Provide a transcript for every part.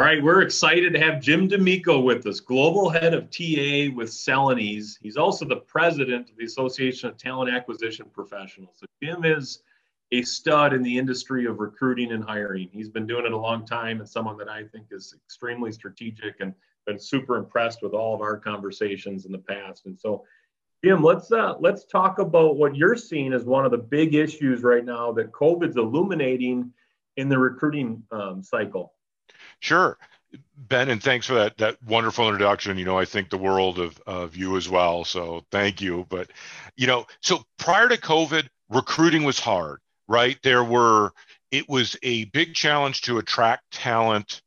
All right, we're excited to have Jim D'Amico with us, global head of TA with Celanese. He's also the president of the Association of Talent Acquisition Professionals. So Jim is a stud in the industry of recruiting and hiring. He's been doing it a long time and someone that I think is extremely strategic and been super impressed with all of our conversations in the past. And so, Jim, let's uh, let's talk about what you're seeing as one of the big issues right now that COVID's illuminating in the recruiting um, cycle. Sure. Ben, and thanks for that that wonderful introduction. You know, I think the world of of you as well. So thank you. But you know, so prior to COVID, recruiting was hard, right? There were it was a big challenge to attract talent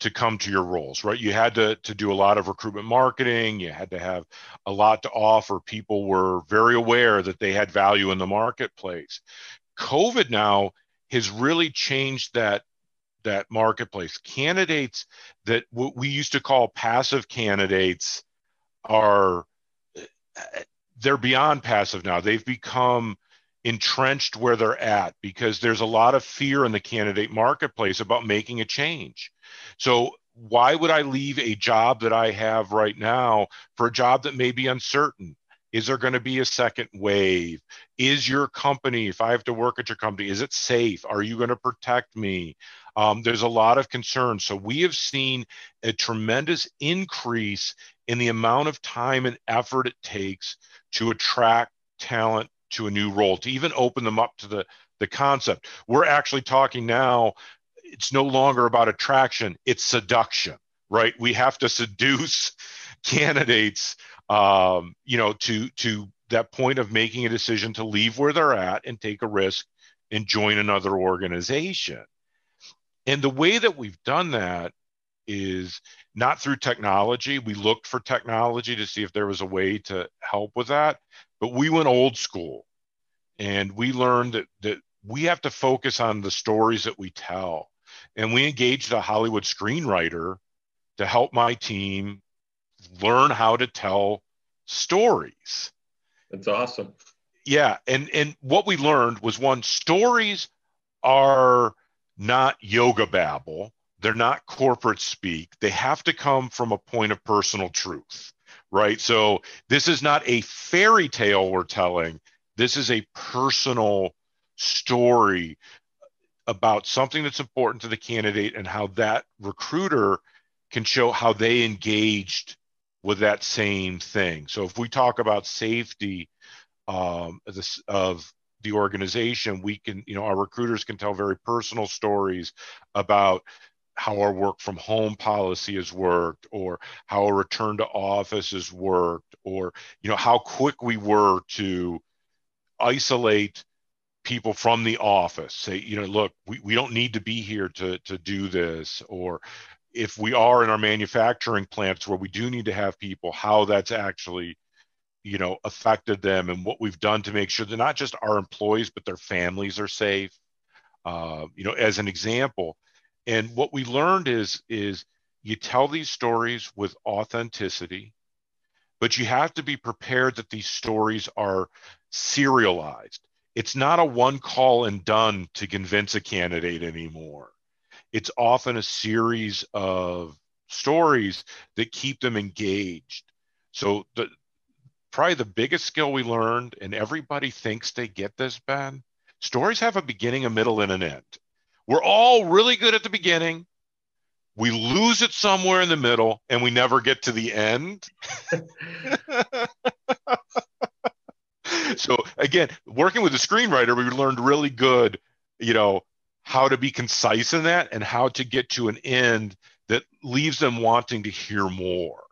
to come to your roles, right? You had to to do a lot of recruitment marketing. You had to have a lot to offer. People were very aware that they had value in the marketplace. COVID now has really changed that that marketplace. Candidates that what we used to call passive candidates are they're beyond passive now. They've become entrenched where they're at because there's a lot of fear in the candidate marketplace about making a change. So why would I leave a job that I have right now for a job that may be uncertain? Is there going to be a second wave? Is your company, if I have to work at your company, is it safe? Are you going to protect me? Um, there's a lot of concern. So we have seen a tremendous increase in the amount of time and effort it takes to attract talent to a new role, to even open them up to the, the concept. We're actually talking now, it's no longer about attraction, it's seduction, right? We have to seduce candidates um, you know, to to that point of making a decision to leave where they're at and take a risk and join another organization. And the way that we've done that is not through technology. We looked for technology to see if there was a way to help with that, but we went old school and we learned that that we have to focus on the stories that we tell. And we engaged a Hollywood screenwriter to help my team learn how to tell stories. That's awesome. Yeah, and and what we learned was one stories are not yoga babble. They're not corporate speak. They have to come from a point of personal truth, right? So this is not a fairy tale we're telling. This is a personal story about something that's important to the candidate and how that recruiter can show how they engaged with that same thing. So if we talk about safety um, this, of the organization, we can, you know, our recruiters can tell very personal stories about how our work from home policy has worked or how a return to office has worked or you know how quick we were to isolate people from the office say you know look we, we don't need to be here to to do this or if we are in our manufacturing plants where we do need to have people, how that's actually, you know, affected them and what we've done to make sure that not just our employees, but their families are safe. Uh, you know, as an example. And what we learned is, is you tell these stories with authenticity, but you have to be prepared that these stories are serialized. It's not a one call and done to convince a candidate anymore it's often a series of stories that keep them engaged. So the probably the biggest skill we learned, and everybody thinks they get this, Ben. Stories have a beginning, a middle, and an end. We're all really good at the beginning. We lose it somewhere in the middle, and we never get to the end. so again, working with a screenwriter, we learned really good, you know, how to be concise in that and how to get to an end that leaves them wanting to hear more.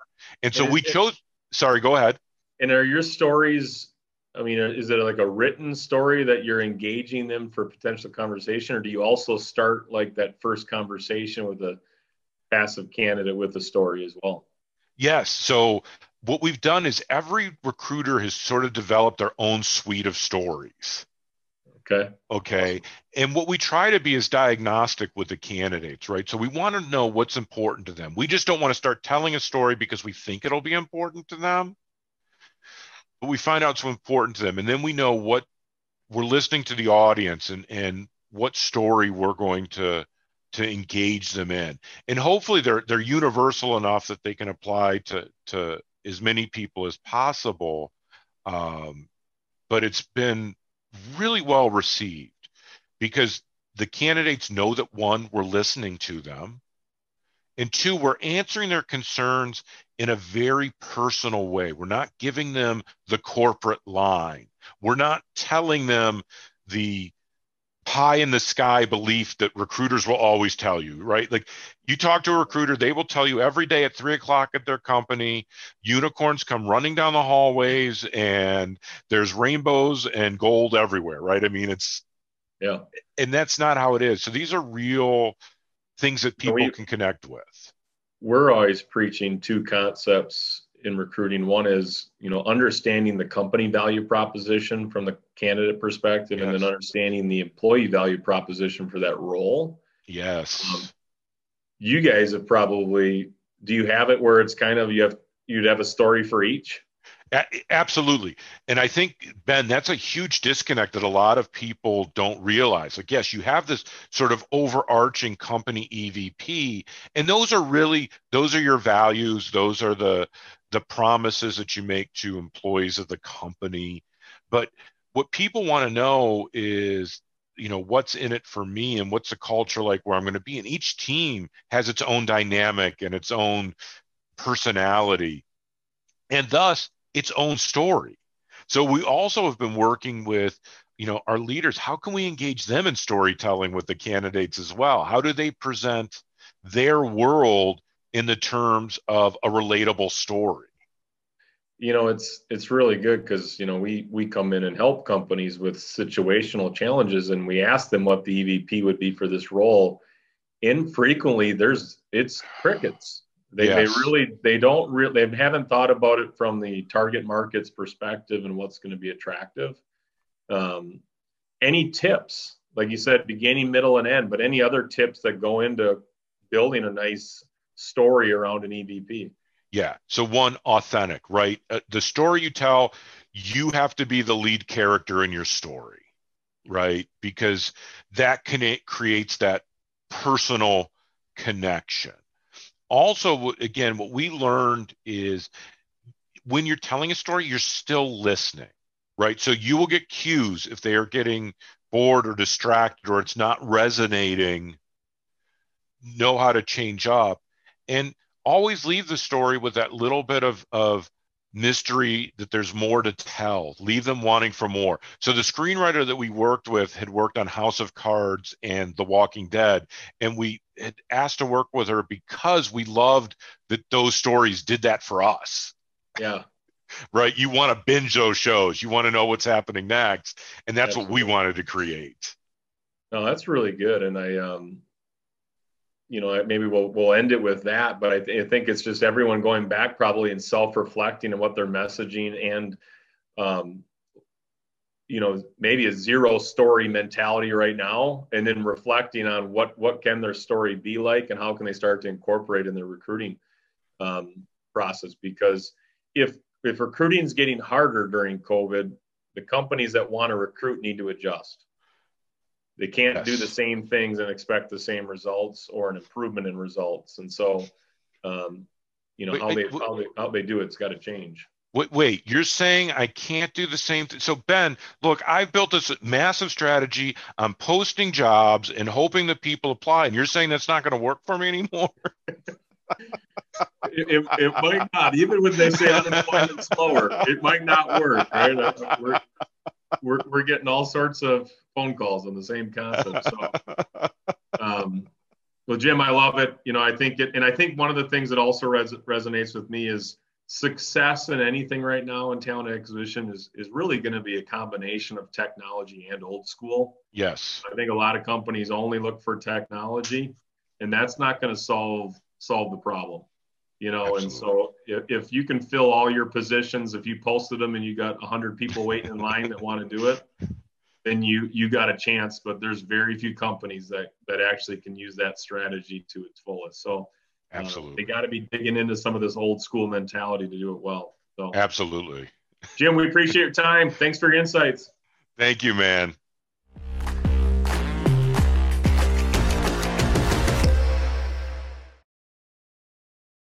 And so and we chose, sorry, go ahead. And are your stories, I mean, uh, is it like a written story that you're engaging them for potential conversation, or do you also start like that first conversation with a passive candidate with a story as well? Yes. So what we've done is every recruiter has sort of developed their own suite of stories. Okay. Okay. And what we try to be is diagnostic with the candidates, right? So we want to know what's important to them. We just don't want to start telling a story because we think it'll be important to them. But we find out it's important to them. And then we know what we're listening to the audience and, and what story we're going to to engage them in. And hopefully they're they're universal enough that they can apply to to as many people as possible. Um, but it's been really well received because the candidates know that one we're listening to them and two we're answering their concerns in a very personal way we're not giving them the corporate line we're not telling them the pie in the sky belief that recruiters will always tell you, right? Like you talk to a recruiter, they will tell you every day at three o'clock at their company, unicorns come running down the hallways and there's rainbows and gold everywhere, right? I mean, it's, yeah. And that's not how it is. So these are real things that people we, can connect with. We're always preaching two concepts in recruiting. One is, you know, understanding the company value proposition from the candidate perspective, yes. and then understanding the employee value proposition for that role. Yes. Um, you guys have probably. Do you have it where it's kind of you have you'd have a story for each? Absolutely. And I think, Ben, that's a huge disconnect that a lot of people don't realize. Like, yes, you have this sort of overarching company EVP, and those are really, those are your values. Those are the, the promises that you make to employees of the company. But what people want to know is, you know, what's in it for me and what's the culture like where I'm going to be. And each team has its own dynamic and its own personality and thus its own story. So we also have been working with you know our leaders. How can we engage them in storytelling with the candidates as well? How do they present their world in the terms of a relatable story? You know it's it's really good because you know we we come in and help companies with situational challenges and we ask them what the evp would be for this role. Infrequently there's it's crickets they, yes. they really they don't really they haven't thought about it from the target market's perspective and what's going to be attractive um, any tips like you said beginning middle and end but any other tips that go into building a nice story around an EVP. Yeah. So one authentic, right? Uh, the story you tell, you have to be the lead character in your story, right? Because that can creates that personal connection. Also, again, what we learned is when you're telling a story, you're still listening, right? So you will get cues if they are getting bored or distracted or it's not resonating know how to change up and always leave the story with that little bit of of mystery that there's more to tell. Leave them wanting for more. So the screenwriter that we worked with had worked on house of cards and the walking dead and we had asked to work with her because we loved that those stories did that for us. Yeah. Right? You want to binge those shows. You want to know what's happening next. And that's Absolutely. what we wanted to create. No that's really good. And i um you know, maybe we'll we'll end it with that. But I, th- I think it's just everyone going back probably and self-reflecting on what they're messaging and, um, you know, maybe a zero story mentality right now, and then reflecting on what what can their story be like and how can they start to incorporate in their recruiting um, process. Because if if recruiting is getting harder during COVID, the companies that want to recruit need to adjust. They can't yes. do the same things and expect the same results or an improvement in results. And so, um, you know, wait, how, wait, they, how, they, how they do it's got to change. Wait, wait, you're saying I can't do the same thing? So, Ben, look, I've built this massive strategy. I'm posting jobs and hoping that people apply. And you're saying that's not going to work for me anymore? it, it, might not, even when they say unemployment's lower, it might not work, right? We're, we're, we're getting all sorts of phone calls on the same concept. So, um, well, Jim, I love it. You know, I think it, and I think one of the things that also res- resonates with me is success in anything right now in talent acquisition is is really going to be a combination of technology and old school. Yes, I think a lot of companies only look for technology, and that's not going to solve solve the problem you know Absolutely. and so if, if you can fill all your positions if you posted them and you got 100 people waiting in line that want to do it then you you got a chance but there's very few companies that that actually can use that strategy to its fullest so uh, Absolutely. Uh, they got to be digging into some of this old school mentality to do it well. So Absolutely. Jim, we appreciate your time. Thanks for your insights. Thank you, man.